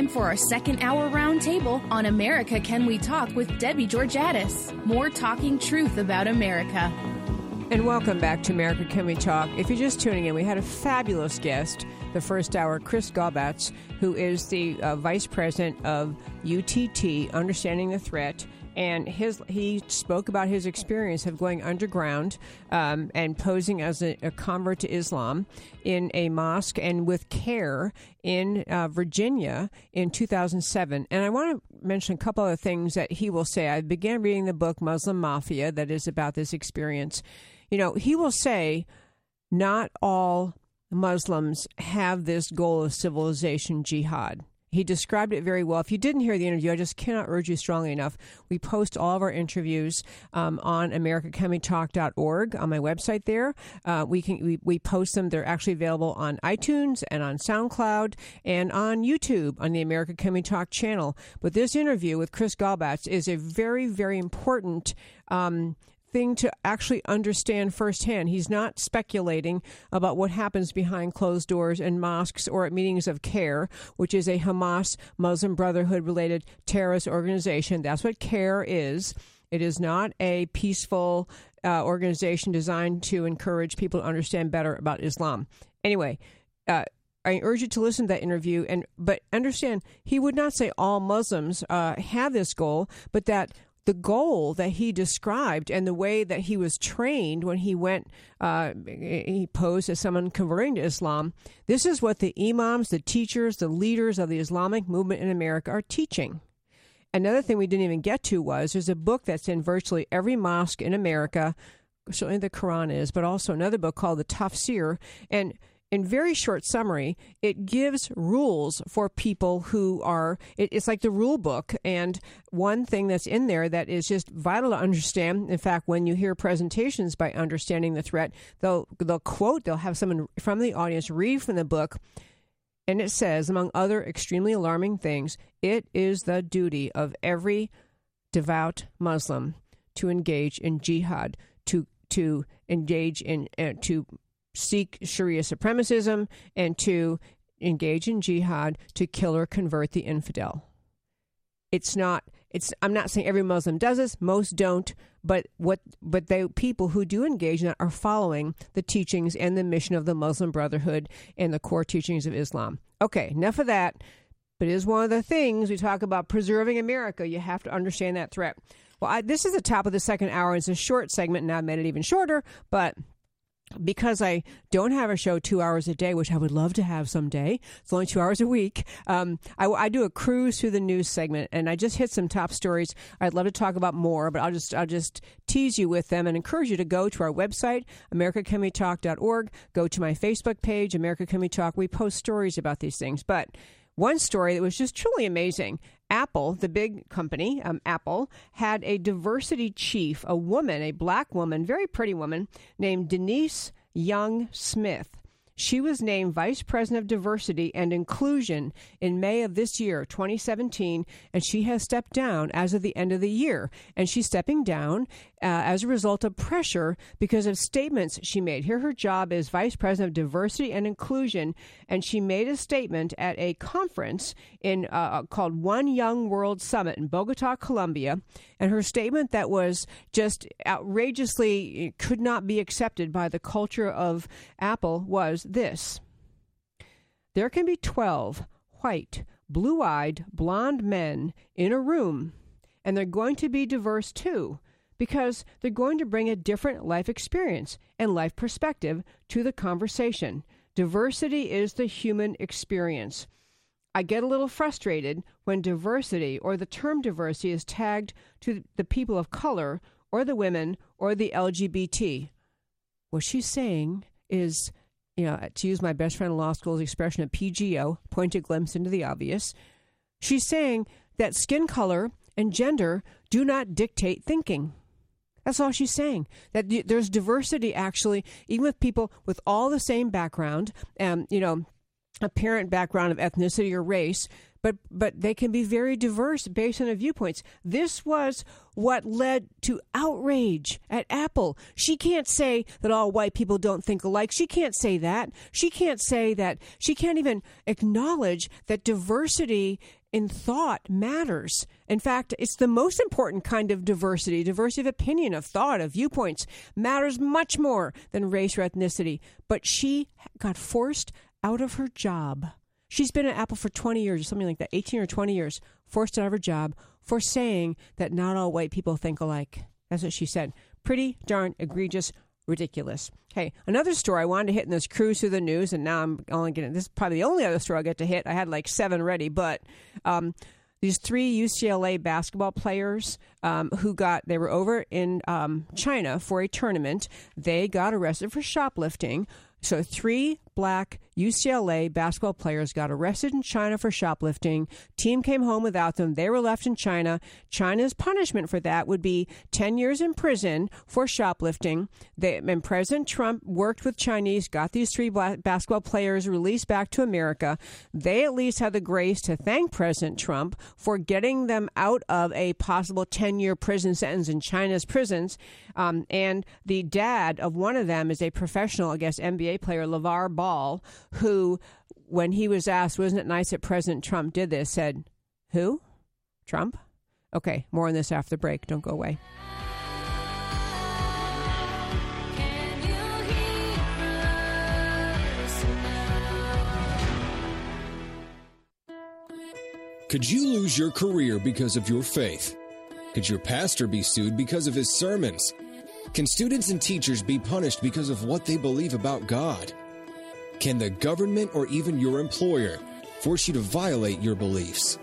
Time for our second hour roundtable on America Can We Talk with Debbie Georgatos. More talking truth about America. And welcome back to America Can We Talk. If you're just tuning in, we had a fabulous guest the first hour, Chris Gaubatz, who is the uh, vice president of UTT, Understanding the Threat. And his he spoke about his experience of going underground um, and posing as a, a, convert to Islam in a mosque and with CAIR in uh, Virginia in 2007. And I want to mention a couple of things that he will say. I began reading the book Muslim Mafia that is about this experience you know, he will say not all Muslims have this goal of civilization jihad. He described it very well. If you didn't hear the interview, I just cannot urge you strongly enough. We post all of our interviews um, on AmericaCanWeTalk.org on my website there. Uh, we can we, we post them. They're actually available on iTunes and on SoundCloud and on YouTube on the America We Talk channel. But this interview with Chris Gaubatz is a very very important. Um, thing to actually understand firsthand. He's not speculating about what happens behind closed doors in mosques or at meetings of CAIR, which is a Hamas Muslim Brotherhood related terrorist organization. That's what CAIR is. It is not a peaceful uh, organization designed to encourage people to understand better about Islam. Anyway, uh, I urge you to listen to that interview, and but understand he would not say all Muslims uh, have this goal, but that the goal that he described and the way that he was trained when he went, uh, he posed as someone converting to Islam. This is what the imams, the teachers, the leaders of the Islamic movement in America are teaching. Another thing we didn't even get to was there's a book that's in virtually every mosque in America. Certainly the Quran is, but also another book called the Tafsir. And in very short summary, it gives rules for people who are, it, it's like the rule book. And one thing that's in there that is just vital to understand, in fact, when you hear presentations by understanding the threat, they'll, they'll quote, they'll have someone from the audience read from the book. And it says, among other extremely alarming things, it is the duty of every devout Muslim to engage in jihad, to to engage in uh, to seek Sharia supremacism and to engage in jihad to kill or convert the infidel. It's not it's I'm not saying every Muslim does this, most don't, but what but the people who do engage in that are following the teachings and the mission of the Muslim Brotherhood and the core teachings of Islam. Okay, enough of that. But it is one of the things we talk about preserving America. You have to understand that threat. Well, I, this is the top of the second hour. It's a short segment, and I've made it even shorter, but because I don't have a show two hours a day, which I would love to have someday. It's only two hours a week. Um, I, I, do a cruise through the news segment, and I just hit some top stories. I'd love to talk about more, but I'll just I'll just tease you with them and encourage you to go to our website, AmericaCanWeTalk.org. Go to my Facebook page, America Can We Talk. We post stories about these things, but one story that was just truly amazing. Apple, the big company, um, Apple, had a diversity chief, a woman, a black woman, very pretty woman, named Denise Young Smith. She was named Vice President of Diversity and Inclusion in May of this year, 2017, and she has stepped down as of the end of the year. And she's stepping down uh, as a result of pressure because of statements she made. Here, her job is Vice President of Diversity and Inclusion, and she made a statement at a conference in uh, called One Young World Summit in Bogota, Colombia. And her statement that was just outrageously could not be accepted by the culture of Apple was this There can be 12 white, blue eyed, blonde men in a room, and they're going to be diverse too because they're going to bring a different life experience and life perspective to the conversation. Diversity is the human experience. I get a little frustrated when diversity or the term diversity is tagged to the people of color or the women or the LGBT. What she's saying is, you know, to use my best friend in law school's expression of PGO, point a glimpse into the obvious, she's saying that skin color and gender do not dictate thinking. That's all she's saying. That there's diversity actually, even with people with all the same background, and you know, apparent background of ethnicity or race, but but they can be very diverse based on their viewpoints. This was what led to outrage at Apple. She can't say that all white people don't think alike. She can't say that. She can't say that. She can't even acknowledge that diversity in thought matters. In fact, it's the most important kind of diversity. Diversity of opinion, of thought, of viewpoints matters much more than race or ethnicity. But she got forced out of her job. She's been at Apple for 20 years, or something like that, 18 or 20 years, forced out of her job for saying that not all white people think alike. That's what she said. Pretty darn egregious, ridiculous. Hey, another story I wanted to hit in this cruise through the news, and now I'm only getting this is probably the only other story I get to hit. I had like seven ready, but um, these three UCLA basketball players um, who got they were over in um, China for a tournament. They got arrested for shoplifting. So three black UCLA basketball players got arrested in China for shoplifting. Team came home without them. They were left in China. China's punishment for that would be 10 years in prison for shoplifting. They, and President Trump worked with Chinese, got these three basketball players released back to America. They at least had the grace to thank President Trump for getting them out of a possible 10 year prison sentence in China's prisons. Um, and the dad of one of them is a professional, I guess, NBA player, LeVar Ball, who, when he was asked, wasn't it nice that President Trump did this, said, Who? Trump? Okay, more on this after the break. Don't go away. Could you lose your career because of your faith? Could your pastor be sued because of his sermons? Can students and teachers be punished because of what they believe about God? Can the government or even your employer force you to violate your beliefs?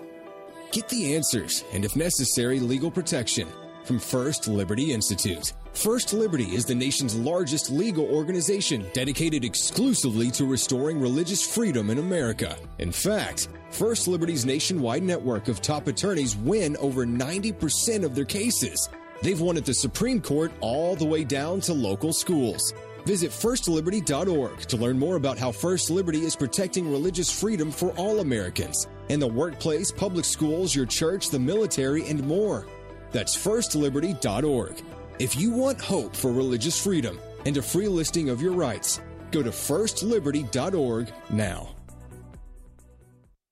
Get the answers and, if necessary, legal protection from First Liberty Institute. First Liberty is the nation's largest legal organization dedicated exclusively to restoring religious freedom in America. In fact, First Liberty's nationwide network of top attorneys win over 90% of their cases. They've won at the Supreme Court all the way down to local schools. Visit firstliberty.org to learn more about how First Liberty is protecting religious freedom for all Americans in the workplace, public schools, your church, the military, and more. That's firstliberty.org. If you want hope for religious freedom and a free listing of your rights, go to firstliberty.org now.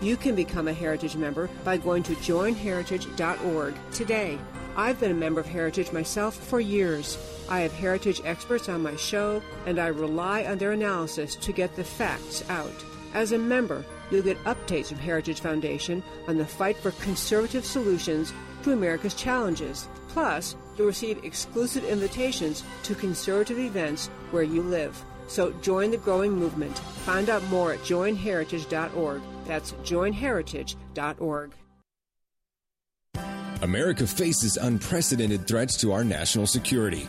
You can become a Heritage member by going to joinheritage.org today. I've been a member of Heritage myself for years. I have Heritage experts on my show, and I rely on their analysis to get the facts out. As a member, you'll get updates from Heritage Foundation on the fight for conservative solutions to America's challenges. Plus, you'll receive exclusive invitations to conservative events where you live. So join the growing movement. Find out more at joinheritage.org. That's joinheritage.org. America faces unprecedented threats to our national security.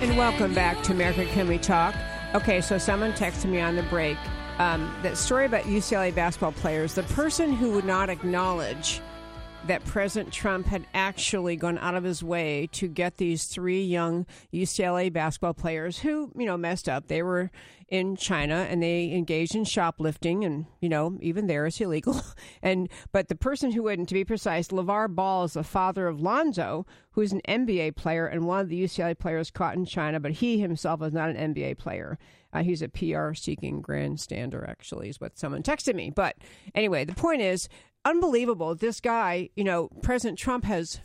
And welcome back to America Can We Talk? Okay, so someone texted me on the break um, that story about UCLA basketball players. The person who would not acknowledge that President Trump had actually gone out of his way to get these three young UCLA basketball players who, you know, messed up. They were in China and they engaged in shoplifting and, you know, even there it's illegal. and but the person who wouldn't, to be precise, LeVar Ball is the father of Lonzo, who's an NBA player and one of the UCLA players caught in China, but he himself is not an NBA player. Uh, he's a PR seeking grandstander, actually, is what someone texted me. But anyway, the point is unbelievable. This guy, you know, President Trump has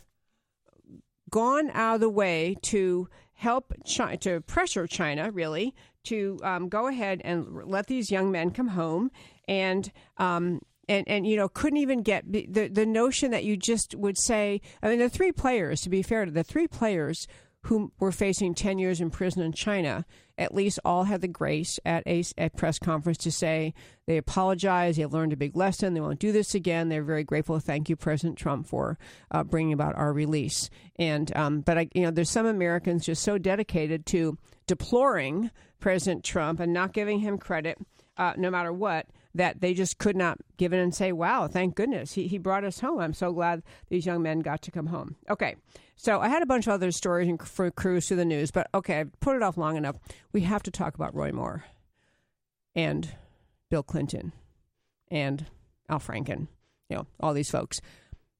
gone out of the way to help China, to pressure China, really, to um, go ahead and let these young men come home and. Um, and, and you know couldn't even get the the notion that you just would say I mean the three players to be fair to the three players who were facing 10 years in prison in China at least all had the grace at a at press conference to say they apologize, they've learned a big lesson, they won't do this again. They're very grateful. Thank you, President Trump, for uh, bringing about our release. And um, but I, you know, there's some Americans just so dedicated to deploring President Trump and not giving him credit, uh, no matter what that they just could not give in and say, wow, thank goodness he, he brought us home. I'm so glad these young men got to come home. Okay, so I had a bunch of other stories and for cruise through the news, but okay, I've put it off long enough. We have to talk about Roy Moore and Bill Clinton and Al Franken, you know, all these folks.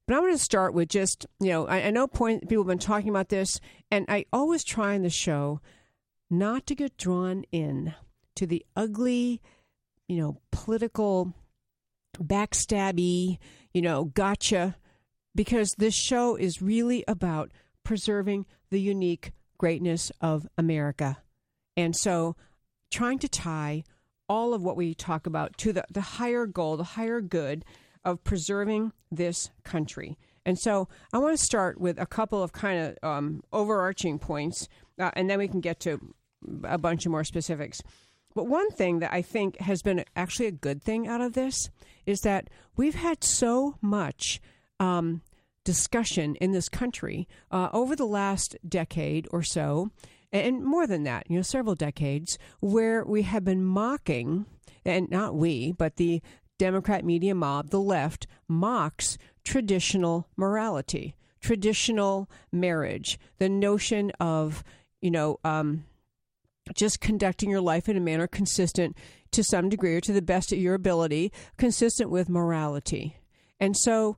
But I'm going to start with just, you know, I, I know point, people have been talking about this, and I always try in the show not to get drawn in to the ugly, you know, political backstabby, you know, gotcha, because this show is really about preserving the unique greatness of America. And so trying to tie all of what we talk about to the, the higher goal, the higher good of preserving this country. And so I want to start with a couple of kind of um, overarching points, uh, and then we can get to a bunch of more specifics. But one thing that I think has been actually a good thing out of this is that we've had so much um, discussion in this country uh, over the last decade or so, and more than that, you know, several decades, where we have been mocking, and not we, but the Democrat media mob, the left, mocks traditional morality, traditional marriage, the notion of, you know, um, just conducting your life in a manner consistent to some degree or to the best of your ability, consistent with morality. And so,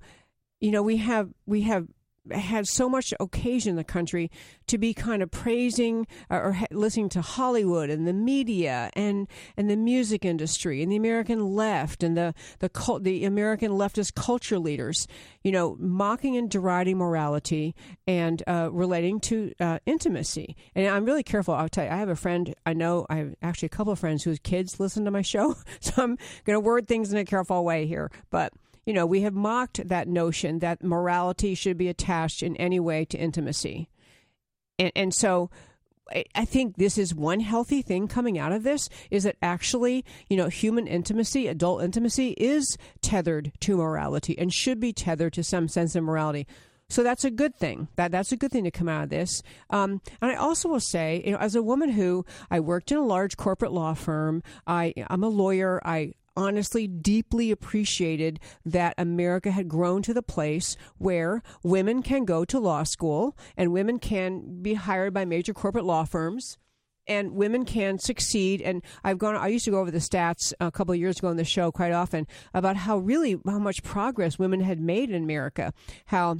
you know, we have we have had so much occasion in the country to be kind of praising or, or listening to Hollywood and the media and and the music industry and the American left and the the the American leftist culture leaders, you know, mocking and deriding morality and uh, relating to uh, intimacy. And I'm really careful. I'll tell you, I have a friend. I know I have actually a couple of friends whose kids listen to my show, so I'm going to word things in a careful way here, but you know, we have mocked that notion that morality should be attached in any way to intimacy. And, and so I think this is one healthy thing coming out of this is that actually, you know, human intimacy, adult intimacy is tethered to morality and should be tethered to some sense of morality. So that's a good thing. That that's a good thing to come out of this. Um, and I also will say, you know, as a woman who I worked in a large corporate law firm, I I'm a lawyer. I honestly deeply appreciated that America had grown to the place where women can go to law school and women can be hired by major corporate law firms and women can succeed. And I've gone. I used to go over the stats a couple of years ago on the show quite often about how really how much progress women had made in America. How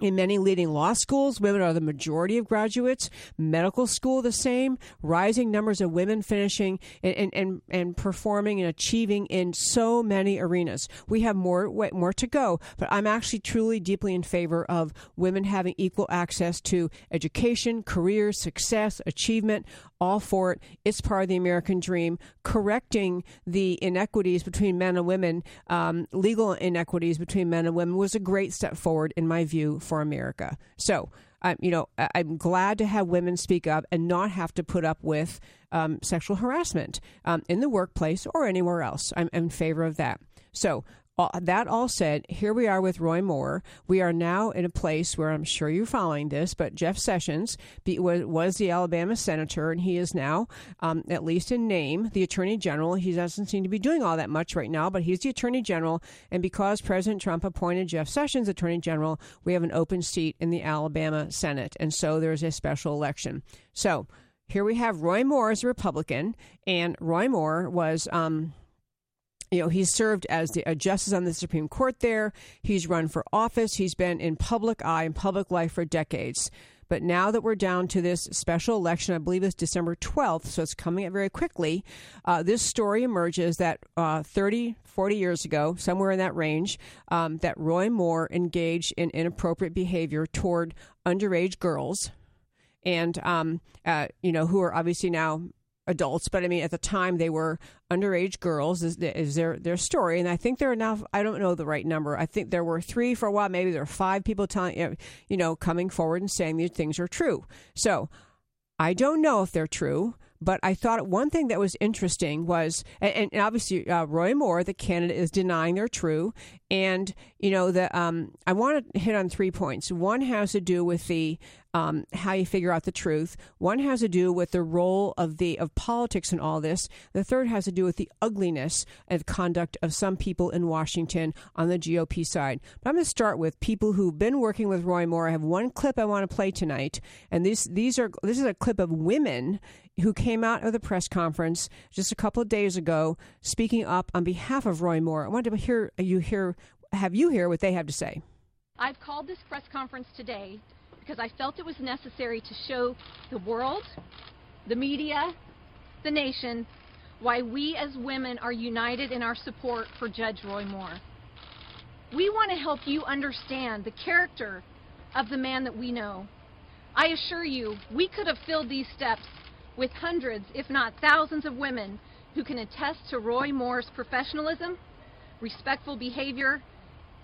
in many leading law schools, women are the majority of graduates. Medical school, the same. Rising numbers of women finishing and, and, and performing and achieving in so many arenas. We have more more to go, but I'm actually truly deeply in favor of women having equal access to education, career, success, achievement, all for it. It's part of the American dream. Correcting the inequities between men and women, um, legal inequities between men and women, was a great step forward, in my view, for America. So, um, you know, I'm glad to have women speak up and not have to put up with um, sexual harassment um, in the workplace or anywhere else. I'm in favor of that. So, that all said, here we are with Roy Moore. We are now in a place where I'm sure you're following this, but Jeff Sessions be, was, was, the Alabama senator, and he is now, um, at least in name, the attorney general. He doesn't seem to be doing all that much right now, but he's the attorney general. And because President Trump appointed Jeff Sessions attorney general, we have an open seat in the Alabama Senate, and so there's a special election. So here we have Roy Moore as a Republican, and Roy Moore was. Um, you know, he's served as the, a justice on the Supreme Court there. He's run for office. He's been in public eye and public life for decades. But now that we're down to this special election, I believe it's December 12th, so it's coming up very quickly. Uh, this story emerges that uh, 30, 40 years ago, somewhere in that range, um, that Roy Moore engaged in inappropriate behavior toward underage girls and um, uh, you know who are obviously now adults, but I mean, at the time they were underage girls. Is, is their their story? And I think there are now. I don't know the right number. I think there were three for a while. Maybe there are five people telling you know coming forward and saying these things are true. So I don't know if they're true. But I thought one thing that was interesting was, and, and obviously uh, Roy Moore, the candidate, is denying they're true. And you know, the um, I want to hit on three points. One has to do with the um, how you figure out the truth. One has to do with the role of the of politics in all this. The third has to do with the ugliness of conduct of some people in Washington on the GOP side. But I'm going to start with people who've been working with Roy Moore. I have one clip I want to play tonight, and these these are this is a clip of women who came out of the press conference just a couple of days ago speaking up on behalf of Roy Moore. I wanted to hear you hear have you hear what they have to say. I've called this press conference today because I felt it was necessary to show the world, the media, the nation, why we as women are united in our support for Judge Roy Moore. We want to help you understand the character of the man that we know. I assure you, we could have filled these steps with hundreds, if not thousands, of women who can attest to Roy Moore's professionalism, respectful behavior,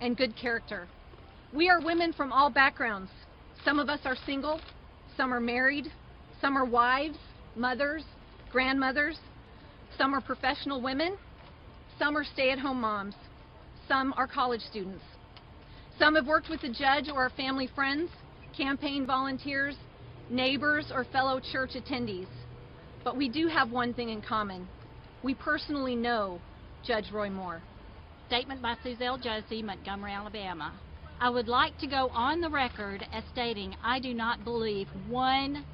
and good character. We are women from all backgrounds. Some of us are single, some are married, some are wives, mothers, grandmothers, some are professional women, some are stay-at-home moms, some are college students. Some have worked with the judge or our family friends, campaign volunteers, neighbors, or fellow church attendees. But we do have one thing in common. We personally know Judge Roy Moore. Statement by Suzelle Josie, Montgomery, Alabama. I would like to go on the record as stating I do not believe one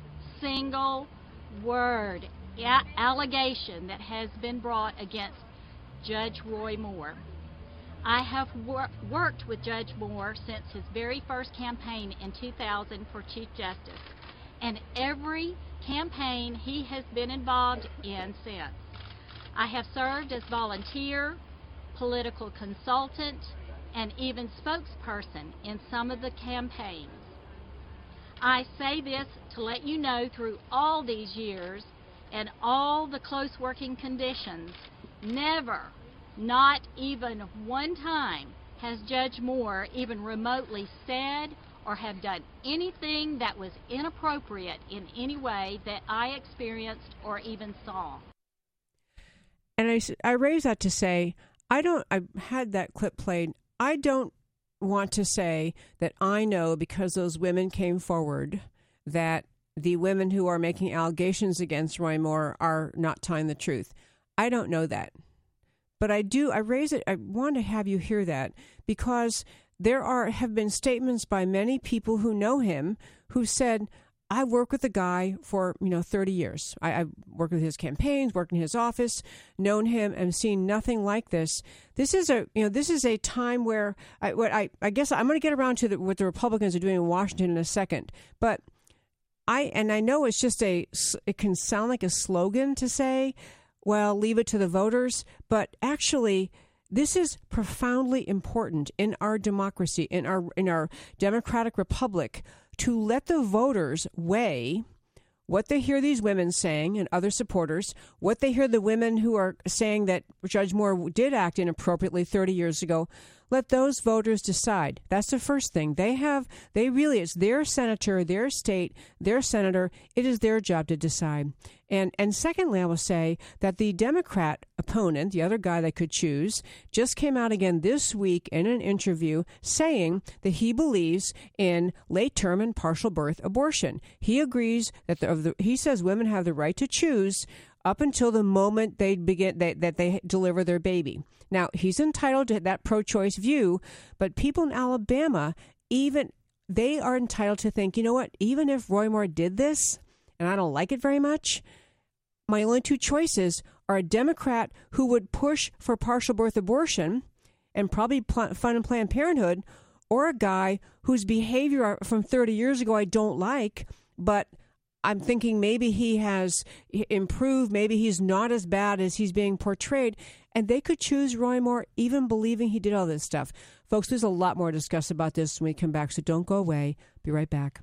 single word, allegation that has been brought against Judge Roy Moore. I have wor worked with Judge Moore since his very first campaign in 2000 for Chief Justice, and every campaign he has been involved in since. I have served as volunteer, political consultant, and even spokesperson in some of the campaigns. I say this to let you know through all these years and all the close working conditions, never, not even one time, has Judge Moore even remotely said or have done anything that was inappropriate in any way that I experienced or even saw. And I, I raise that to say, I don't, I had that clip played. I don't want to say that I know because those women came forward that the women who are making allegations against Roy Moore are not telling the truth. I don't know that. But I do, I raise it, I want to have you hear that because there are, have been statements by many people who know him who said, I worked with a guy for you know 30 years. I, I worked with his campaigns, worked in his office, known him, and seen nothing like this. This is a you know this is a time where I what I, I guess I'm going to get around to the, what the Republicans are doing in Washington in a second, but I and I know it's just a it can sound like a slogan to say, well, leave it to the voters, but actually this is profoundly important in our democracy, in our in our democratic republic to let the voters weigh what they hear these women saying and other supporters, what they hear the women who are saying that Judge Moore did act inappropriately 30 years ago, let those voters decide. That's the first thing. They have, they really, it's their senator, their state, their senator. It is their job to decide. And, and secondly, I will say that the Democrat opponent, the other guy they could choose, just came out again this week in an interview saying that he believes in late term and partial birth abortion. He agrees that the, the, he says women have the right to choose up until the moment they begin they, that they deliver their baby. Now he's entitled to that pro-choice view, but people in Alabama even they are entitled to think, you know what? Even if Roy Moore did this, and I don't like it very much, my only two choices are a Democrat who would push for partial birth abortion and probably fund Planned Parenthood, or a guy whose behavior from 30 years ago I don't like, but I'm thinking maybe he has improved, maybe he's not as bad as he's being portrayed, and they could choose Roy Moore even believing he did all this stuff. Folks, there's a lot more to discuss about this when we come back, so don't go away. Be right back.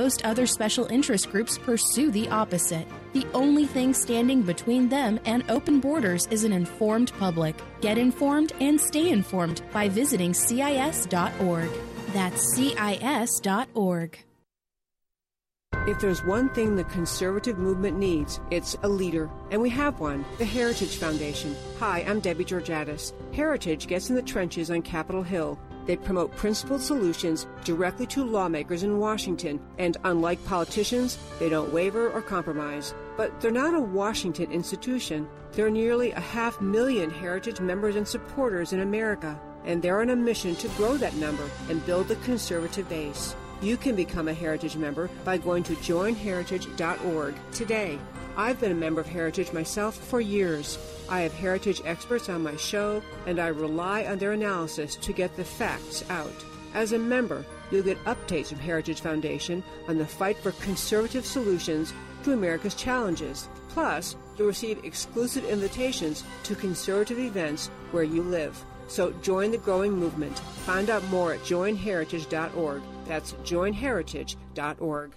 Most other special interest groups pursue the opposite. The only thing standing between them and open borders is an informed public. Get informed and stay informed by visiting CIS.org. That's CIS.org. If there's one thing the conservative movement needs, it's a leader. And we have one the Heritage Foundation. Hi, I'm Debbie Georgatos. Heritage gets in the trenches on Capitol Hill they promote principled solutions directly to lawmakers in Washington, and unlike politicians, they don't waver or compromise. But they're not a Washington institution. There are nearly a half million Heritage members and supporters in America, and they're on a mission to grow that number and build the conservative base. You can become a Heritage member by going to joinheritage.org today. I've been a member of Heritage myself for years. I have heritage experts on my show, and I rely on their analysis to get the facts out. As a member, you'll get updates from Heritage Foundation on the fight for conservative solutions to America's challenges. Plus, you'll receive exclusive invitations to conservative events where you live. So join the growing movement. Find out more at joinheritage.org. That's joinheritage.org.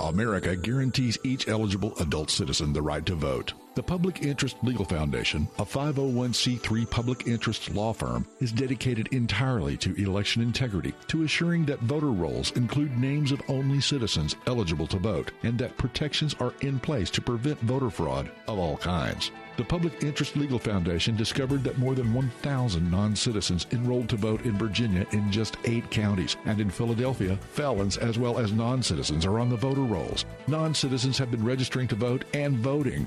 America guarantees each eligible adult citizen the right to vote. The Public Interest Legal Foundation, a 501c3 public interest law firm, is dedicated entirely to election integrity, to assuring that voter rolls include names of only citizens eligible to vote, and that protections are in place to prevent voter fraud of all kinds. The Public Interest Legal Foundation discovered that more than 1,000 non citizens enrolled to vote in Virginia in just eight counties, and in Philadelphia, felons as well as non citizens are on the voter rolls. Non citizens have been registering to vote and voting.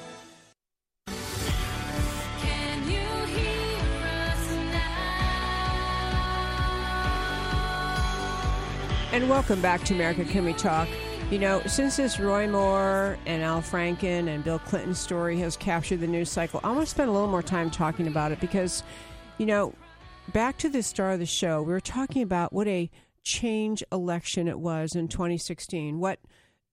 And welcome back to America Can We Talk. You know, since this Roy Moore and Al Franken and Bill Clinton story has captured the news cycle, I want to spend a little more time talking about it because, you know, back to the start of the show, we were talking about what a change election it was in 2016, what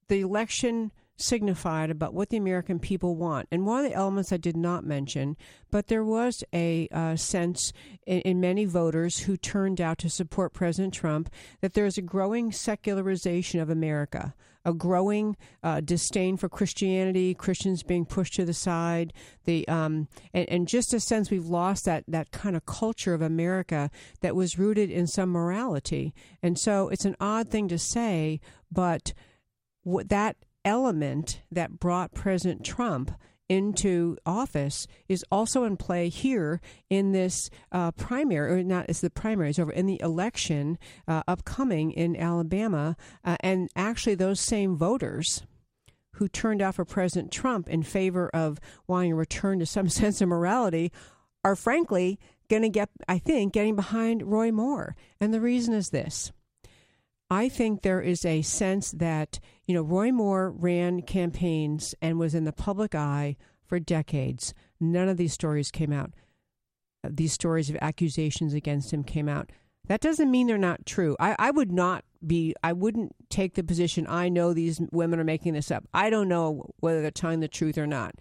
the election signified about what the American people want. And one of the elements I did not mention, but there was a uh, sense in, in, many voters who turned out to support President Trump that there's a growing secularization of America. A growing uh, disdain for Christianity, Christians being pushed to the side, the um, and, and just a sense we've lost that that kind of culture of America that was rooted in some morality. And so it's an odd thing to say, but that element that brought President Trump into office is also in play here in this uh, primary, or not as the primary, primaries, over in the election uh, upcoming in Alabama. Uh, and actually, those same voters who turned out for President Trump in favor of wanting a return to some sense of morality are frankly going to get, I think, getting behind Roy Moore. And the reason is this I think there is a sense that, you know, Roy Moore ran campaigns and was in the public eye for decades. None of these stories came out. These stories of accusations against him came out. That doesn't mean they're not true. I, I would not be, I wouldn't take the position, I know these women are making this up. I don't know whether they're telling the truth or not.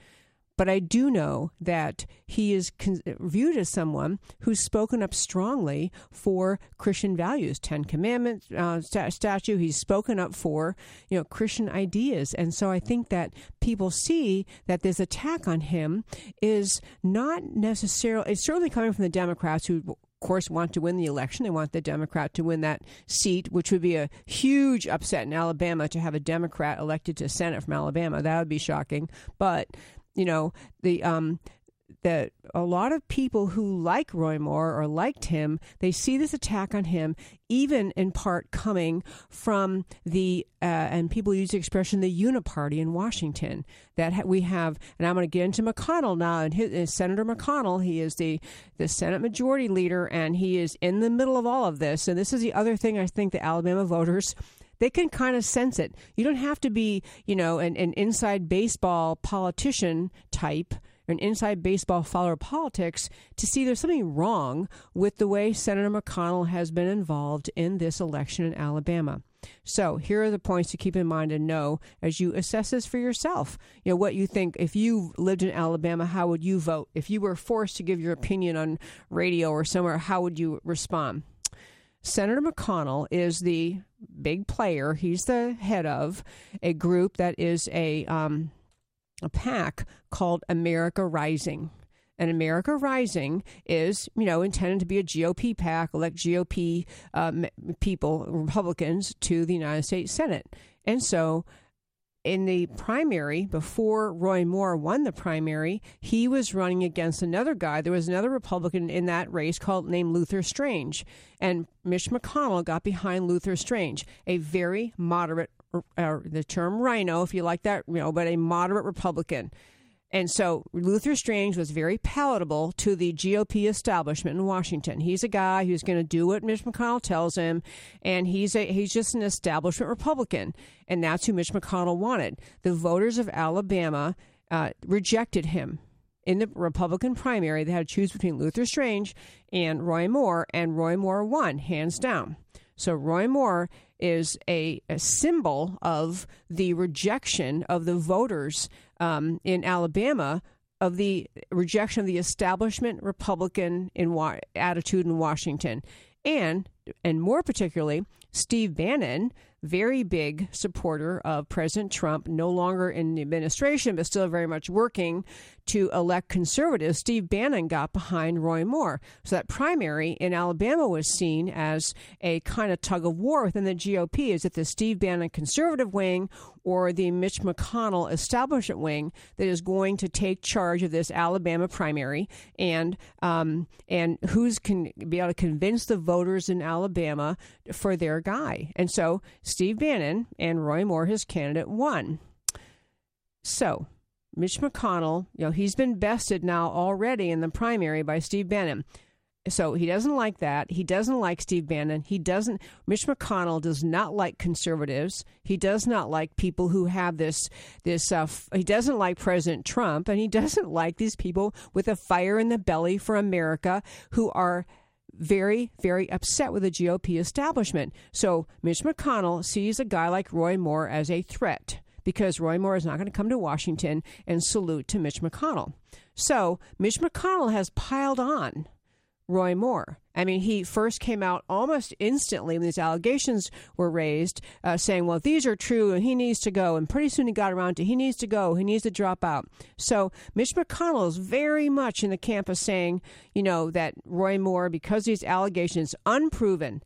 But I do know that he is con- viewed as someone who's spoken up strongly for Christian values, Ten Commandments uh, st- statue. He's spoken up for you know Christian ideas, and so I think that people see that this attack on him is not necessarily. It's certainly coming from the Democrats who of course, want to win the election. They want the Democrat to win that seat, which would be a huge upset in Alabama to have a Democrat elected to Senate from Alabama. That would be shocking. But you know the um that a lot of people who like Roy Moore or liked him, they see this attack on him, even in part coming from the, uh, and people use the expression, the uniparty in Washington. That we have, and I'm going to get into McConnell now, and his, his, Senator McConnell, he is the, the Senate Majority Leader, and he is in the middle of all of this. And this is the other thing I think the Alabama voters they can kind of sense it. You don't have to be, you know, an, an inside baseball politician type an inside baseball follower of politics to see there's something wrong with the way Senator McConnell has been involved in this election in Alabama. So here are the points to keep in mind and know as you assess this for yourself. You know what you think. If you lived in Alabama, how would you vote? If you were forced to give your opinion on radio or somewhere, how would you respond? Senator McConnell is the big player. He's the head of a group that is a um, a PAC called America Rising. And America Rising is, you know, intended to be a GOP pack, elect GOP um, people, Republicans, to the United States Senate. And so in the primary, before Roy Moore won the primary, he was running against another guy. There was another Republican in that race called named Luther Strange, and Mitch McConnell got behind Luther Strange, a very moderate, uh, the term RINO, if you like that, you know, but a moderate Republican. And so Luther Strange was very palatable to the GOP establishment in Washington. He's a guy who's going to do what Mitch McConnell tells him, and he's a he's just an establishment Republican, and that's who Mitch McConnell wanted. The voters of Alabama uh, rejected him in the Republican primary. They had to choose between Luther Strange and Roy Moore, and Roy Moore won hands down. So Roy Moore is a, a symbol of the rejection of the voters um, in Alabama of the rejection of the establishment Republican in wa- attitude in Washington, and and more particularly Steve Bannon, very big supporter of President Trump, no longer in the administration, but still very much working to elect conservatives. Steve Bannon got behind Roy Moore. So that primary in Alabama was seen as a kind of tug of war within the GOP. Is it the Steve Bannon conservative wing or the Mitch McConnell establishment wing that is going to take charge of this Alabama primary? And um, and who's can be able to convince the voters in Alabama for their guy? And so Steve Bannon and Roy Moore, his candidate, won. So, Mitch McConnell, you know, he's been bested now already in the primary by Steve Bannon. So he doesn't like that. He doesn't like Steve Bannon. He doesn't. Mitch McConnell does not like conservatives. He does not like people who have this this. Uh, f- he doesn't like President Trump, and he doesn't like these people with a fire in the belly for America who are very, very upset with the GOP establishment. So Mitch McConnell sees a guy like Roy Moore as a threat because Roy Moore is not going to come to Washington and salute to Mitch McConnell. So Mitch McConnell has piled on Roy Moore. I mean, he first came out almost instantly when these allegations were raised, uh, saying, well, these are true and he needs to go. And pretty soon he got around to he needs to go, he needs to drop out. So Mitch McConnell is very much in the camp of saying, you know, that Roy Moore, because these allegations unproven,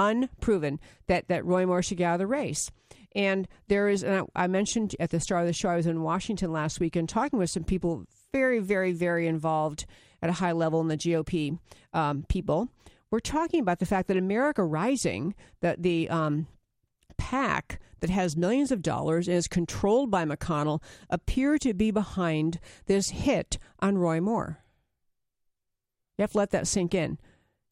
unproven, that, that Roy Moore should get out of the race. And there is, and I mentioned at the start of the show, I was in Washington last week and talking with some people very, very, very involved at a high level in the GOP um, people. We're talking about the fact that America Rising, that the um, PAC that has millions of dollars and is controlled by McConnell, appear to be behind this hit on Roy Moore. You have to let that sink in.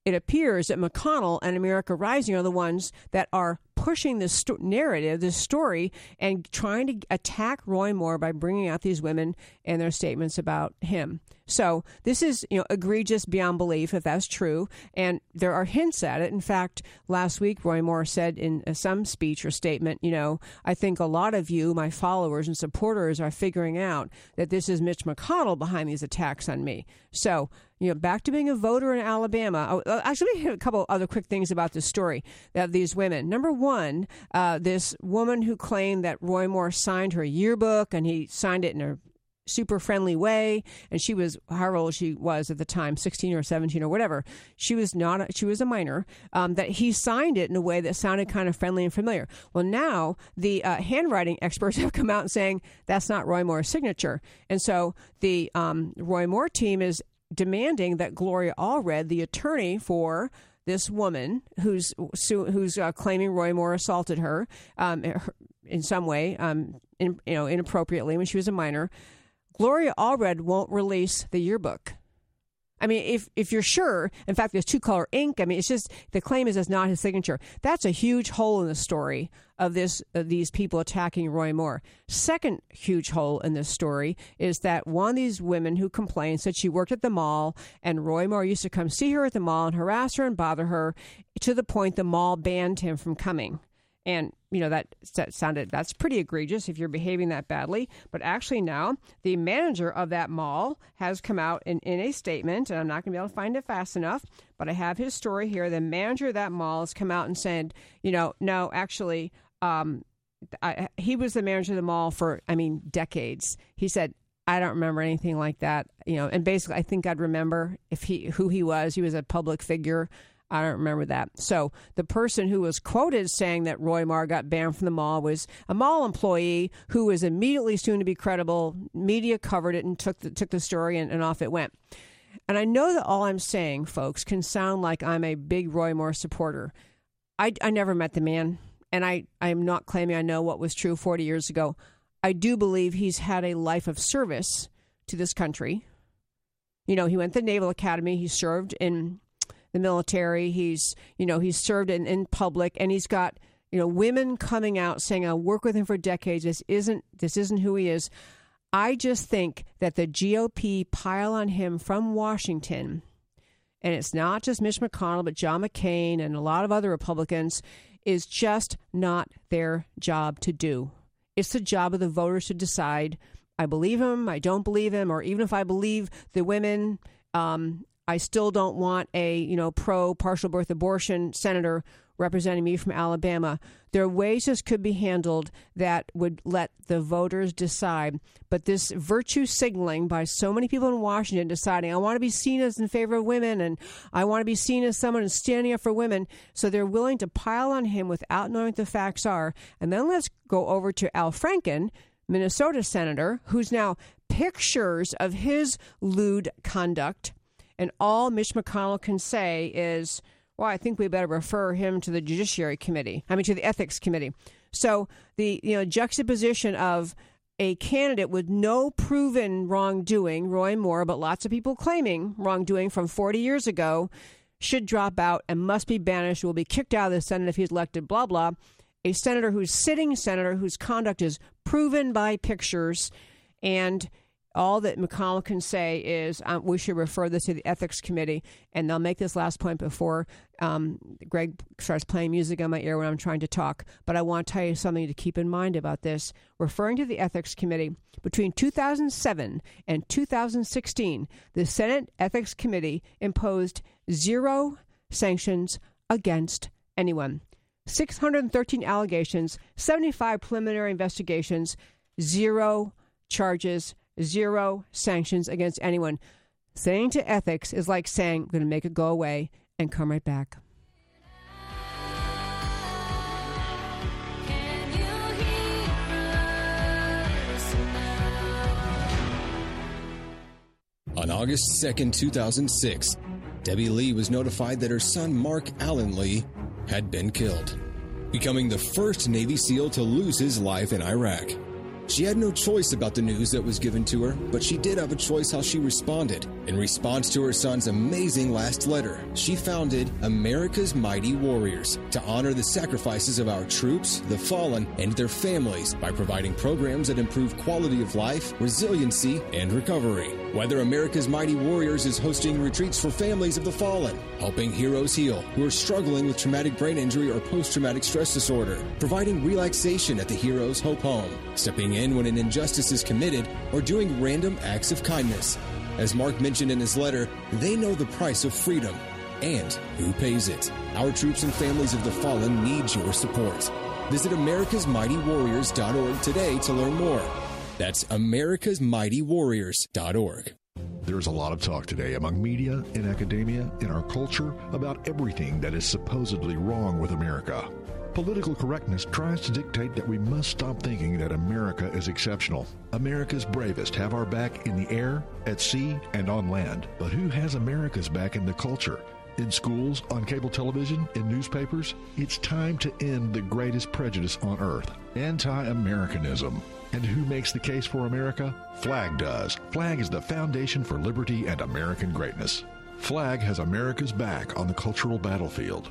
It appears that McConnell and America Rising are the ones that are pushing this sto- narrative, this story, and trying to attack Roy Moore by bringing out these women and their statements about him. So this is you know egregious beyond belief if that's true, and there are hints at it. In fact, last week Roy Moore said in uh, some speech or statement, you know, I think a lot of you, my followers and supporters, are figuring out that this is Mitch McConnell behind these attacks on me. So you know, back to being a voter in Alabama. Oh, uh, actually, a couple other quick things about this story of these women. Number one, uh, this woman who claimed that Roy Moore signed her yearbook and he signed it in a super friendly way and she was how old she was at the time 16 or 17 or whatever she was not a, she was a minor um, that he signed it in a way that sounded kind of friendly and familiar well now the uh, handwriting experts have come out and saying that's not roy moore's signature and so the um, roy moore team is demanding that gloria allred the attorney for this woman who's who's uh, claiming Roy Moore assaulted her um, in some way, um, in, you know, inappropriately when she was a minor. Gloria Allred won't release the yearbook. I mean, if if you're sure, in fact, there's two color ink. I mean, it's just the claim is it's not his signature. That's a huge hole in the story of this of these people attacking Roy Moore. Second huge hole in this story is that one of these women who complained said she worked at the mall and Roy Moore used to come see her at the mall and harass her and bother her to the point the mall banned him from coming. And, you know, that, that sounded, that's pretty egregious if you're behaving that badly. But actually, now the manager of that mall has come out in, in a statement, and I'm not going to be able to find it fast enough, but I have his story here. The manager of that mall has come out and said, you know, no, actually, um, I, he was the manager of the mall for, I mean, decades. He said, I don't remember anything like that, you know. And basically, I think I'd remember if he who he was. He was a public figure. I don't remember that. So the person who was quoted saying that Roy Moore got banned from the mall was a mall employee who was immediately soon to be credible. Media covered it and took the, took the story and, and off it went. And I know that all I'm saying, folks, can sound like I'm a big Roy Moore supporter. I, I never met the man, and I, I am not claiming I know what was true 40 years ago. I do believe he's had a life of service to this country. You know, he went to the Naval Academy. He served in the military. He's, you know, he's served in, in public, and he's got, you know, women coming out saying, "I'll work with him for decades. This isn't this isn't who he is." I just think that the GOP pile on him from Washington, and it's not just Mitch McConnell, but John McCain and a lot of other Republicans, is just not their job to do. It's the job of the voters to decide I believe him, I don't believe him, or even if I believe the women, um, I still don't want a you know pro partial birth abortion senator representing me from Alabama. There are ways this could be handled that would let the voters decide. But this virtue signaling by so many people in Washington deciding, I want to be seen as in favor of women and I want to be seen as someone standing up for women. So they're willing to pile on him without knowing what the facts are. And then let's go over to Al Franken, Minnesota senator, who's now pictures of his lewd conduct. And all Mitch McConnell can say is, well, I think we better refer him to the Judiciary Committee. I mean, to the Ethics Committee. So the you know juxtaposition of a candidate with no proven wrongdoing, Roy Moore, but lots of people claiming wrongdoing from 40 years ago, should drop out and must be banished, will be kicked out of the Senate if he's elected, blah, blah. A senator who's sitting senator whose conduct is proven by pictures and all that McConnell can say is um, we should refer this to the ethics committee, and they'll make this last point before um, Greg starts playing music on my ear when I'm trying to talk. But I want to tell you something to keep in mind about this. Referring to the ethics committee, between 2007 and 2016, the Senate Ethics Committee imposed zero sanctions against anyone. 613 allegations, 75 preliminary investigations, zero charges zero sanctions against anyone. Saying to ethics is like saying, I'm going to make it go away and come right back. On August 2nd, 2006, Debbie Lee was notified that her son Mark Allen Lee had been killed, becoming the first Navy SEAL to lose his life in Iraq. She had no choice about the news that was given to her, but she did have a choice how she responded. In response to her son's amazing last letter, she founded America's Mighty Warriors to honor the sacrifices of our troops, the fallen, and their families by providing programs that improve quality of life, resiliency, and recovery. Whether America's Mighty Warriors is hosting retreats for families of the fallen, helping heroes heal who are struggling with traumatic brain injury or post traumatic stress disorder, providing relaxation at the Heroes Hope Home, stepping in when an injustice is committed, or doing random acts of kindness. As Mark mentioned in his letter, they know the price of freedom and who pays it. Our troops and families of the fallen need your support. Visit americasmightywarriors.org today to learn more. That's americasmightywarriors.org. There's a lot of talk today among media, in academia, in our culture about everything that is supposedly wrong with America. Political correctness tries to dictate that we must stop thinking that America is exceptional. America's bravest have our back in the air, at sea, and on land. But who has America's back in the culture? In schools, on cable television, in newspapers? It's time to end the greatest prejudice on earth anti Americanism. And who makes the case for America? FLAG does. FLAG is the foundation for liberty and American greatness. FLAG has America's back on the cultural battlefield.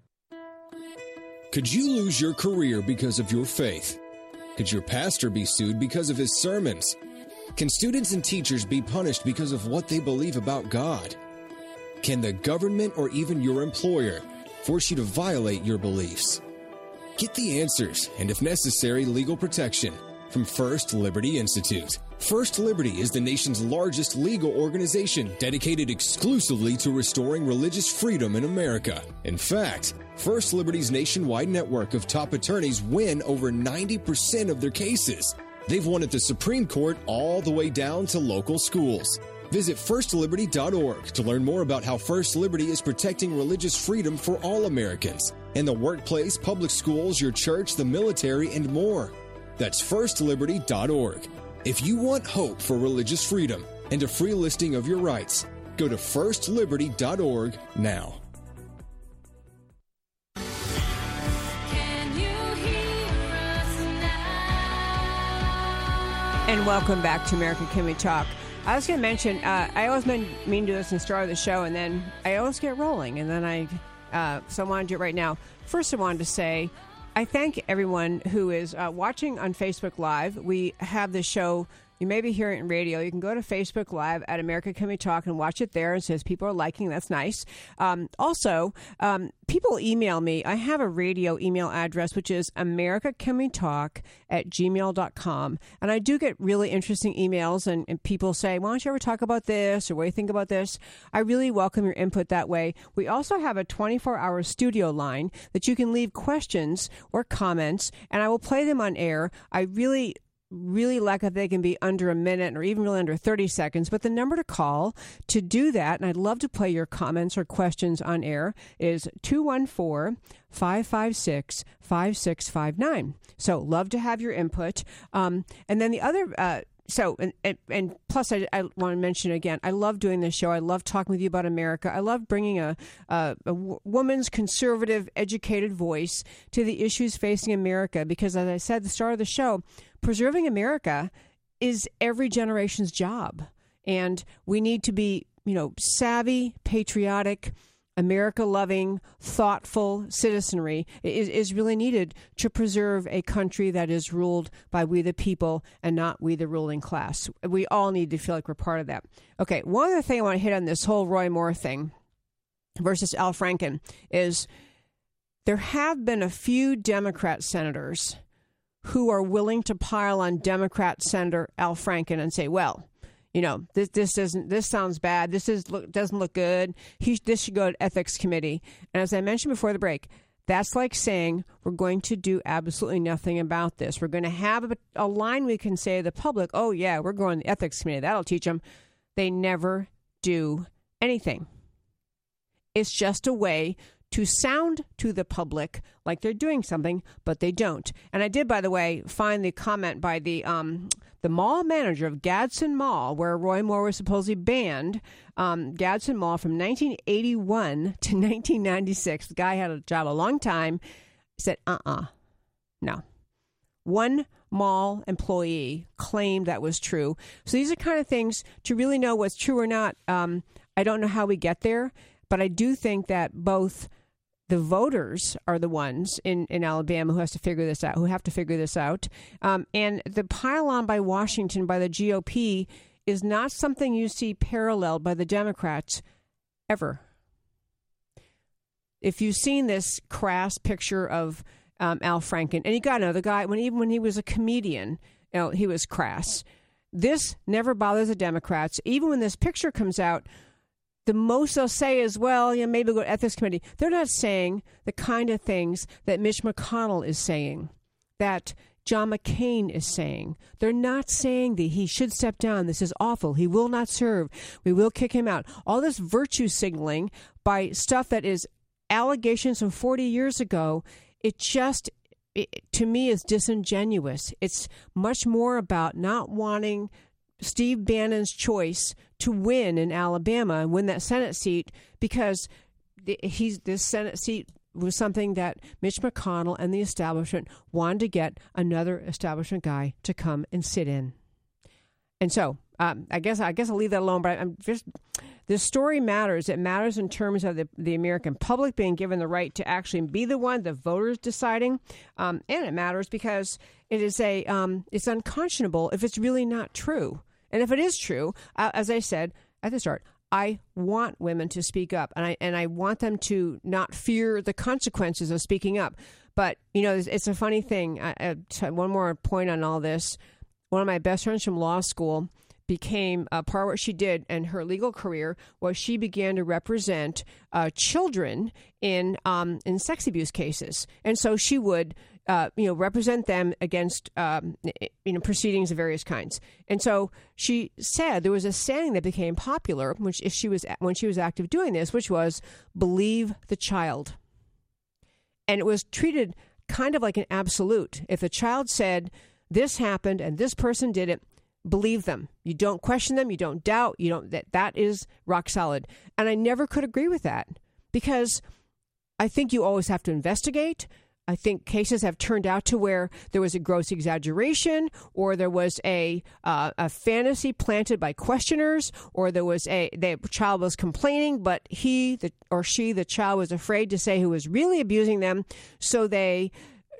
Could you lose your career because of your faith? Could your pastor be sued because of his sermons? Can students and teachers be punished because of what they believe about God? Can the government or even your employer force you to violate your beliefs? Get the answers and, if necessary, legal protection from First Liberty Institute. First Liberty is the nation's largest legal organization dedicated exclusively to restoring religious freedom in America. In fact, First Liberty's nationwide network of top attorneys win over 90% of their cases. They've won at the Supreme Court all the way down to local schools. Visit firstliberty.org to learn more about how First Liberty is protecting religious freedom for all Americans in the workplace, public schools, your church, the military, and more. That's firstliberty.org. If you want hope for religious freedom and a free listing of your rights, go to firstliberty.org now. And welcome back to America Can We Talk. I was going to mention, uh, I always mean, mean to do this in the start of the show, and then I always get rolling, and then I, uh, so I want to do it right now. First, I wanted to say, I thank everyone who is uh, watching on Facebook Live. We have the show you may be hearing it in radio. You can go to Facebook Live at America Can We Talk and watch it there. And says people are liking. That's nice. Um, also, um, people email me. I have a radio email address, which is America Can We Talk at gmail.com. And I do get really interesting emails, and, and people say, Why don't you ever talk about this or what do you think about this? I really welcome your input that way. We also have a 24 hour studio line that you can leave questions or comments, and I will play them on air. I really really like if they can be under a minute or even really under 30 seconds. But the number to call to do that, and I'd love to play your comments or questions on air, is 214 556 5659. So, love to have your input. Um, and then the other uh, so and, and, and plus I, I, want to mention again i love doing this show. I love talking with you about america. I love bringing a, a, a woman's conservative educated voice to the issues facing america because as i said at the start of the show preserving america is every generation's job. And we need to be you know savvy patriotic America loving, thoughtful citizenry is, is really needed to preserve a country that is ruled by we the people and not we the ruling class. We all need to feel like we're part of that. Okay, one other thing I want to hit on this whole Roy Moore thing versus Al Franken is there have been a few Democrat senators who are willing to pile on Democrat Senator Al Franken and say, well, you know this this doesn't this sounds bad. This is look doesn't look good. He this should go to ethics committee. And as i mentioned before the break that's like saying we're going to do absolutely nothing about this. We're going to have a, a line we can say to the public oh yeah we're going to ethics committee. That'll teach them they never do anything. It's just a way to sound to the public like they're doing something, but they don't. And I did, by the way, find the comment by the um, the mall manager of Gadsden Mall, where Roy Moore was supposedly banned. Um, Gadsden Mall from 1981 to 1996. The guy had a job a long time. Said, "Uh, uh-uh, uh no." One mall employee claimed that was true. So these are kind of things to really know what's true or not. Um, I don't know how we get there, but I do think that both the voters are the ones in, in Alabama who has to figure this out, who have to figure this out. Um, and the pile on by Washington by the GOP is not something you see paralleled by the Democrats ever. If you've seen this crass picture of um, Al Franken, and you got the guy when even when he was a comedian, you know, he was crass. This never bothers the Democrats. Even when this picture comes out, the most they'll say is, well, you know, maybe we'll go to ethics committee. They're not saying the kind of things that Mitch McConnell is saying, that John McCain is saying. They're not saying that he should step down. This is awful. He will not serve. We will kick him out. All this virtue signaling by stuff that is allegations from 40 years ago, it just it, to me is disingenuous. It's much more about not wanting Steve Bannon's choice to win in Alabama and win that Senate seat because he's this Senate seat was something that Mitch McConnell and the establishment wanted to get another establishment guy to come and sit in. And so, um, I guess I guess I'll leave that alone. But I'm just this story matters. It matters in terms of the, the American public being given the right to actually be the one, the voters deciding, um, and it matters because it is a um, it's unconscionable if it's really not true. And if it is true, uh, as I said at the start, I want women to speak up, and I and I want them to not fear the consequences of speaking up. But you know, it's, it's a funny thing. I, I, one more point on all this. One of my best friends from law school became uh, part of what she did and her legal career was she began to represent uh, children in um, in sex abuse cases, and so she would uh, you know, represent them against, um, you know, proceedings of various kinds. And so she said there was a saying that became popular when she, she was when she was active doing this, which was "believe the child," and it was treated kind of like an absolute. If a child said this happened and this person did it, believe them. You don't question them. You don't doubt. You don't that that is rock solid. And I never could agree with that because I think you always have to investigate. I think cases have turned out to where there was a gross exaggeration, or there was a uh, a fantasy planted by questioners, or there was a the child was complaining, but he the, or she the child was afraid to say who was really abusing them, so they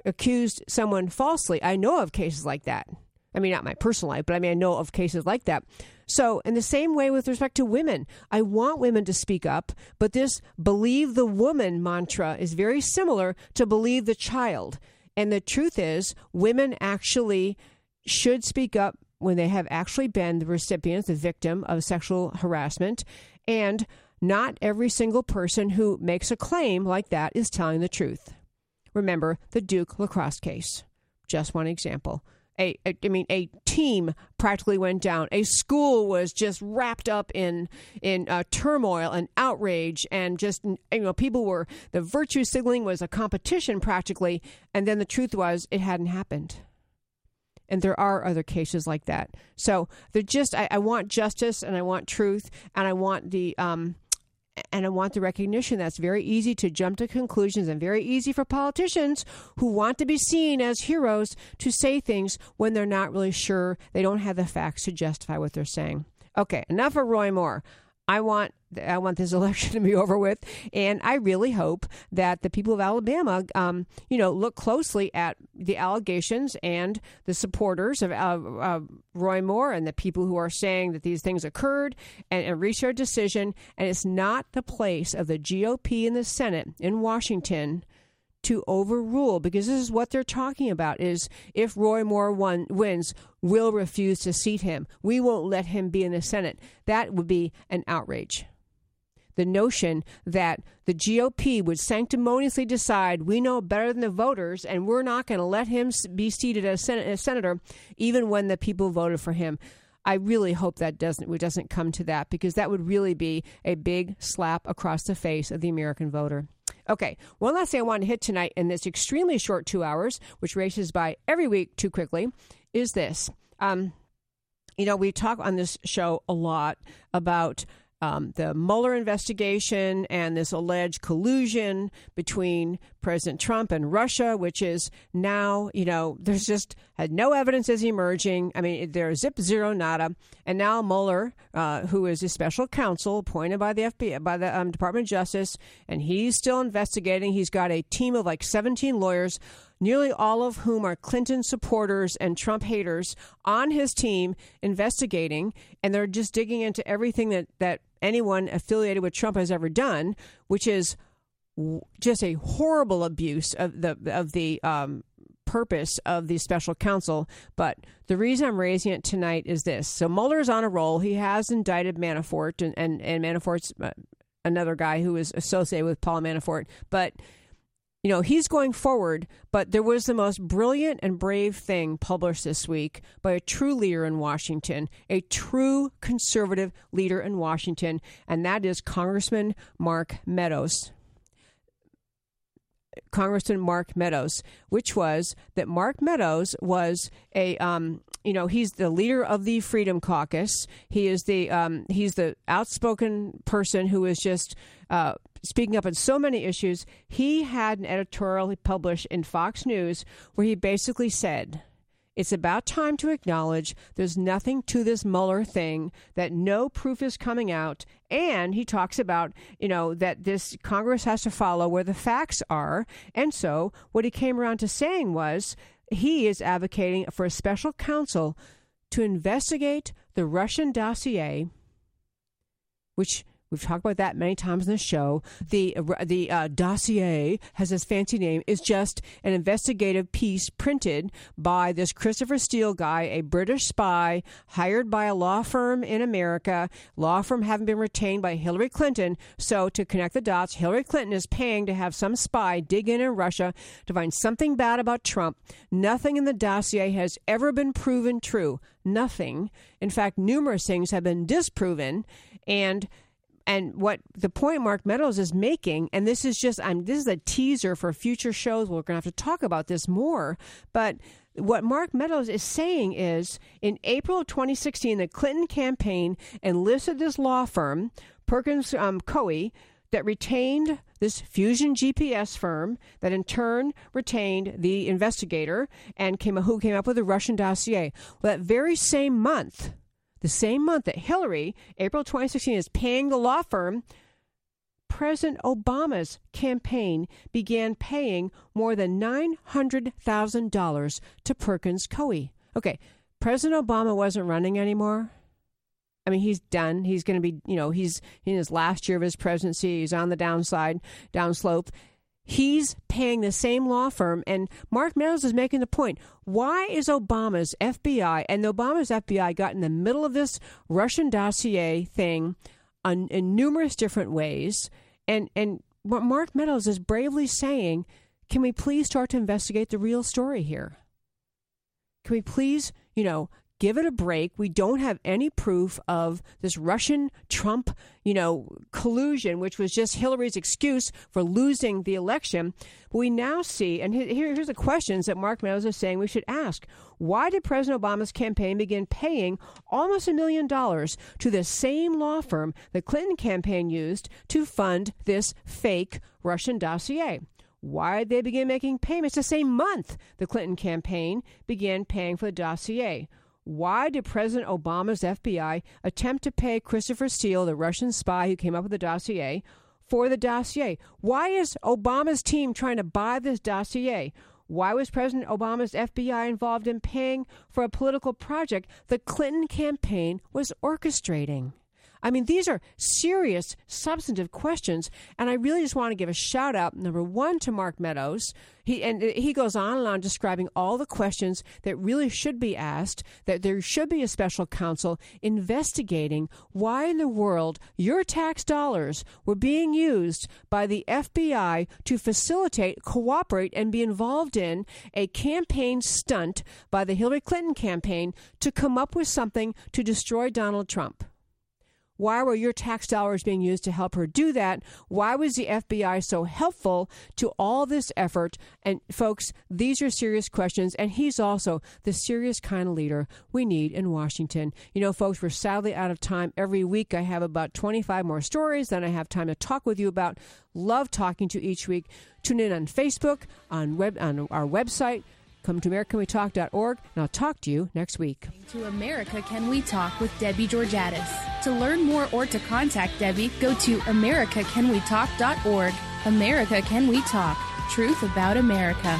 accused someone falsely. I know of cases like that. I mean, not my personal life, but I mean, I know of cases like that. So, in the same way with respect to women, I want women to speak up, but this believe the woman mantra is very similar to believe the child. And the truth is, women actually should speak up when they have actually been the recipient, the victim of sexual harassment. And not every single person who makes a claim like that is telling the truth. Remember the Duke lacrosse case. Just one example a, a I mean a team practically went down. A school was just wrapped up in in uh, turmoil and outrage, and just you know people were the virtue signaling was a competition practically, and then the truth was it hadn't happened. And there are other cases like that. So they're just I, I want justice and I want truth and I want the um, and I want the recognition that's very easy to jump to conclusions and very easy for politicians who want to be seen as heroes to say things when they're not really sure they don't have the facts to justify what they're saying. Okay, enough of Roy Moore. I want I want this election to be over with, and I really hope that the people of Alabama, um, you know, look closely at the allegations and the supporters of uh, uh, Roy Moore and the people who are saying that these things occurred, and, and reach their decision. And it's not the place of the GOP in the Senate in Washington to overrule because this is what they're talking about is if Roy Moore won, wins, we'll refuse to seat him. We won't let him be in the Senate. That would be an outrage. The notion that the GOP would sanctimoniously decide we know better than the voters and we're not going to let him be seated as, sen- as senator even when the people voted for him. I really hope that doesn't doesn't come to that because that would really be a big slap across the face of the American voter. Okay, one last thing I want to hit tonight in this extremely short two hours, which races by every week too quickly, is this. Um, you know, we talk on this show a lot about um, the Mueller investigation and this alleged collusion between President Trump and Russia, which is now, you know, there's just had no evidence is emerging. I mean, there's zip zero nada. And now Mueller, uh, who is a special counsel appointed by the FBI, by the um, Department of Justice, and he's still investigating. He's got a team of like 17 lawyers nearly all of whom are Clinton supporters and Trump haters, on his team investigating, and they're just digging into everything that, that anyone affiliated with Trump has ever done, which is just a horrible abuse of the of the um, purpose of the special counsel. But the reason I'm raising it tonight is this: so Mueller's on a roll. He has indicted Manafort, and and, and Manafort's uh, another guy who is associated with Paul Manafort, but you know, he's going forward, but there was the most brilliant and brave thing published this week by a true leader in Washington, a true conservative leader in Washington, and that is Congressman Mark Meadows. Congressman Mark Meadows, which was that Mark Meadows was a um, you know he's the leader of the Freedom Caucus. He is the um, he's the outspoken person who is just uh, speaking up on so many issues. He had an editorial he published in Fox News where he basically said it's about time to acknowledge there's nothing to this Mueller thing, that no proof is coming out. And he talks about, you know, that this Congress has to follow where the facts are. And so what he came around to saying was he is advocating for a special counsel to investigate the Russian dossier, which We've talked about that many times in the show. The the uh, dossier has this fancy name. is just an investigative piece printed by this Christopher Steele guy, a British spy hired by a law firm in America. Law firm having been retained by Hillary Clinton. So to connect the dots, Hillary Clinton is paying to have some spy dig in in Russia to find something bad about Trump. Nothing in the dossier has ever been proven true. Nothing. In fact, numerous things have been disproven, and and what the point Mark Meadows is making, and this is just, I'm this is a teaser for future shows. We're going to have to talk about this more, but what Mark Meadows is saying is in April of 2016, the Clinton campaign enlisted this law firm, Perkins um, Coie, that retained this Fusion GPS firm that in turn retained the investigator and came who came up with the Russian dossier. Well, that very same month, the same month that Hillary, April 2016, is paying the law firm, President Obama's campaign began paying more than $900,000 to Perkins Coie. Okay, President Obama wasn't running anymore. I mean, he's done. He's going to be, you know, he's in his last year of his presidency. He's on the downside, downslope. He's paying the same law firm, and Mark Meadows is making the point. Why is Obama's FBI and Obama's FBI got in the middle of this Russian dossier thing on, in numerous different ways? And and what Mark Meadows is bravely saying, can we please start to investigate the real story here? Can we please, you know, give it a break. We don't have any proof of this Russian Trump, you know, collusion, which was just Hillary's excuse for losing the election. We now see, and here, here's the questions that Mark Meadows is saying we should ask. Why did President Obama's campaign begin paying almost a million dollars to the same law firm the Clinton campaign used to fund this fake Russian dossier? Why did they begin making payments the same month the Clinton campaign began paying for the dossier? Why did President Obama's FBI attempt to pay Christopher Steele, the Russian spy who came up with the dossier, for the dossier? Why is Obama's team trying to buy this dossier? Why was President Obama's FBI involved in paying for a political project the Clinton campaign was orchestrating? I mean, these are serious, substantive questions, and I really just want to give a shout out, number one, to Mark Meadows. He and uh, he goes on and on describing all the questions that really should be asked. That there should be a special counsel investigating why in the world your tax dollars were being used by the FBI to facilitate, cooperate, and be involved in a campaign stunt by the Hillary Clinton campaign to come up with something to destroy Donald Trump. Why were your tax dollars being used to help her do that? Why was the FBI so helpful to all this effort? And folks, these are serious questions. And he's also the serious kind of leader we need in Washington. You know, folks, we're sadly out of time. Every week I have about 25 more stories than I have time to talk with you about. Love talking to each week. Tune in on Facebook, on web on our website Come to AmericaCanWeTalk.org, and I'll talk to you next week. To America Can We Talk with Debbie Georgatos. To learn more or to contact Debbie, go to AmericaCanWeTalk.org. America Can We Talk? Truth about America.